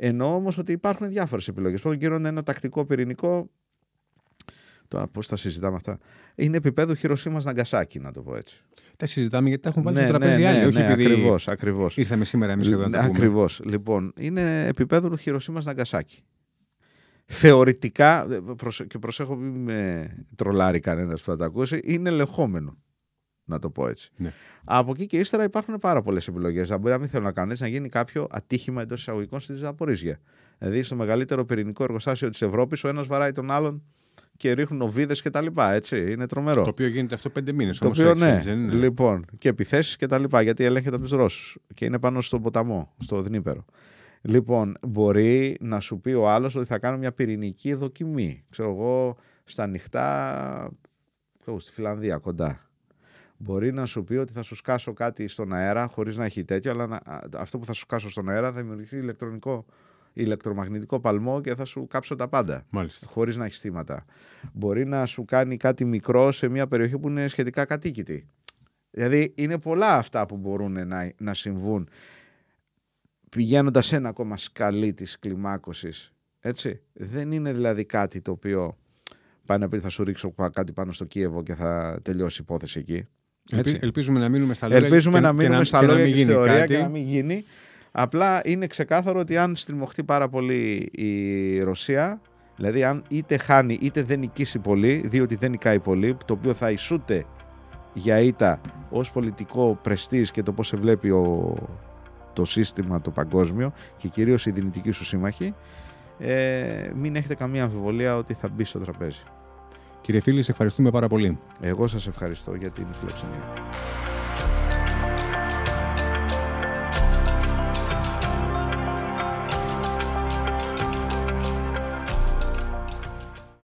Εννοώ όμως ότι υπάρχουν διάφορες επιλογές. Πρώτον, κύριο ένα τακτικό πυρηνικό. Τώρα, πώς τα συζητάμε αυτά. Είναι επίπεδο Χειροσύμα Ναγκασάκη, να το πω έτσι. Τα συζητάμε γιατί τα έχουν βάλει ναι, στο τραπέζι ναι, άλλοι. ναι, όχι ναι, επειδή ακριβώς, ακριβώς. ήρθαμε σήμερα εμείς εδώ να τα πούμε. Ακριβώς. Λοιπόν, είναι επίπεδο Χειροσύμα Ναγκασάκη. Θεωρητικά, δε- προσε- και προσέχω μην με τρολάρει κανένας που θα το ακούσει, είναι ελεγχόμενο. Να το πω έτσι. Ναι. Από εκεί και ύστερα υπάρχουν πάρα πολλές επιλογές. Να μπορεί να μην θέλουν να κάνουν έτσι, να γίνει κάποιο ατύχημα εντός εισαγωγικών στη Ζαπορίζια. Δηλαδή, στο μεγαλύτερο πυρηνικό εργοστάσιο της Ευρώπης, ο ένας βαράει τον άλλον και ρίχνουν οβίδες κτλ. Έτσι. Είναι τρομερό. Το οποίο γίνεται αυτό πέντε μήνες. Το οποίο ναι, λοιπόν, και επιθέσεις και τα λοιπά, γιατί ελέγχεται από τους Ρώσους και είναι πάνω στον ποταμό, στο Δνήπερο. Λοιπόν, μπορεί να σου πει ο άλλος ότι θα κάνω μια πυρηνική δοκιμή. Ξέρω εγώ, στα ανοιχτά, ξέρω, στη Φιλανδία κοντά. Μπορεί να σου πει ότι θα σου σκάσω κάτι στον αέρα χωρίς να έχει τέτοιο, αλλά να- α, αυτό που θα σου σκάσω στον αέρα θα δημιουργηθεί ηλεκτρονικό, ηλεκτρομαγνητικό παλμό και θα σου κάψω τα πάντα Μάλιστα. χωρίς να έχεις θύματα. Μπορεί να σου κάνει κάτι μικρό σε μια περιοχή που είναι σχετικά κατοίκητη. Δηλαδή είναι πολλά αυτά που μπορούν να, να συμβούν πηγαίνοντας σε ένα ακόμα σκαλί της κλιμάκωσης. Έτσι. Δεν είναι δηλαδή κάτι το οποίο πάει να πει θα σου ρίξω πα- κάτι πάνω στο Κίεβο και θα τελειώσει η υπόθεση εκεί. Έτσι. Ελπι- ελπίζουμε να μείνουμε στα λόγια. Ελπίζουμε και- να και μείνουμε στα και να λόγια μην και στη γίνει θεωρία κάτι. και να μην γίνει. Απλά είναι ξεκάθαρο ότι αν στριμωχτεί πάρα πολύ η Ρωσία, δηλαδή αν είτε χάνει είτε δεν νικήσει πολύ, διότι δεν νικάει πολύ, το οποίο θα ισούται για ήττα ως πολιτικό πρεστής και το πώς σε βλέπει ο, το σύστημα το παγκόσμιο και κυρίως οι δυνητικοί σου σύμμαχοι, ε, μην έχετε καμία αμφιβολία ότι θα μπει στο τραπέζι. Κύριε φίλοι, σε ευχαριστούμε πάρα πολύ. Εγώ σας ευχαριστώ για την φιλοξενία.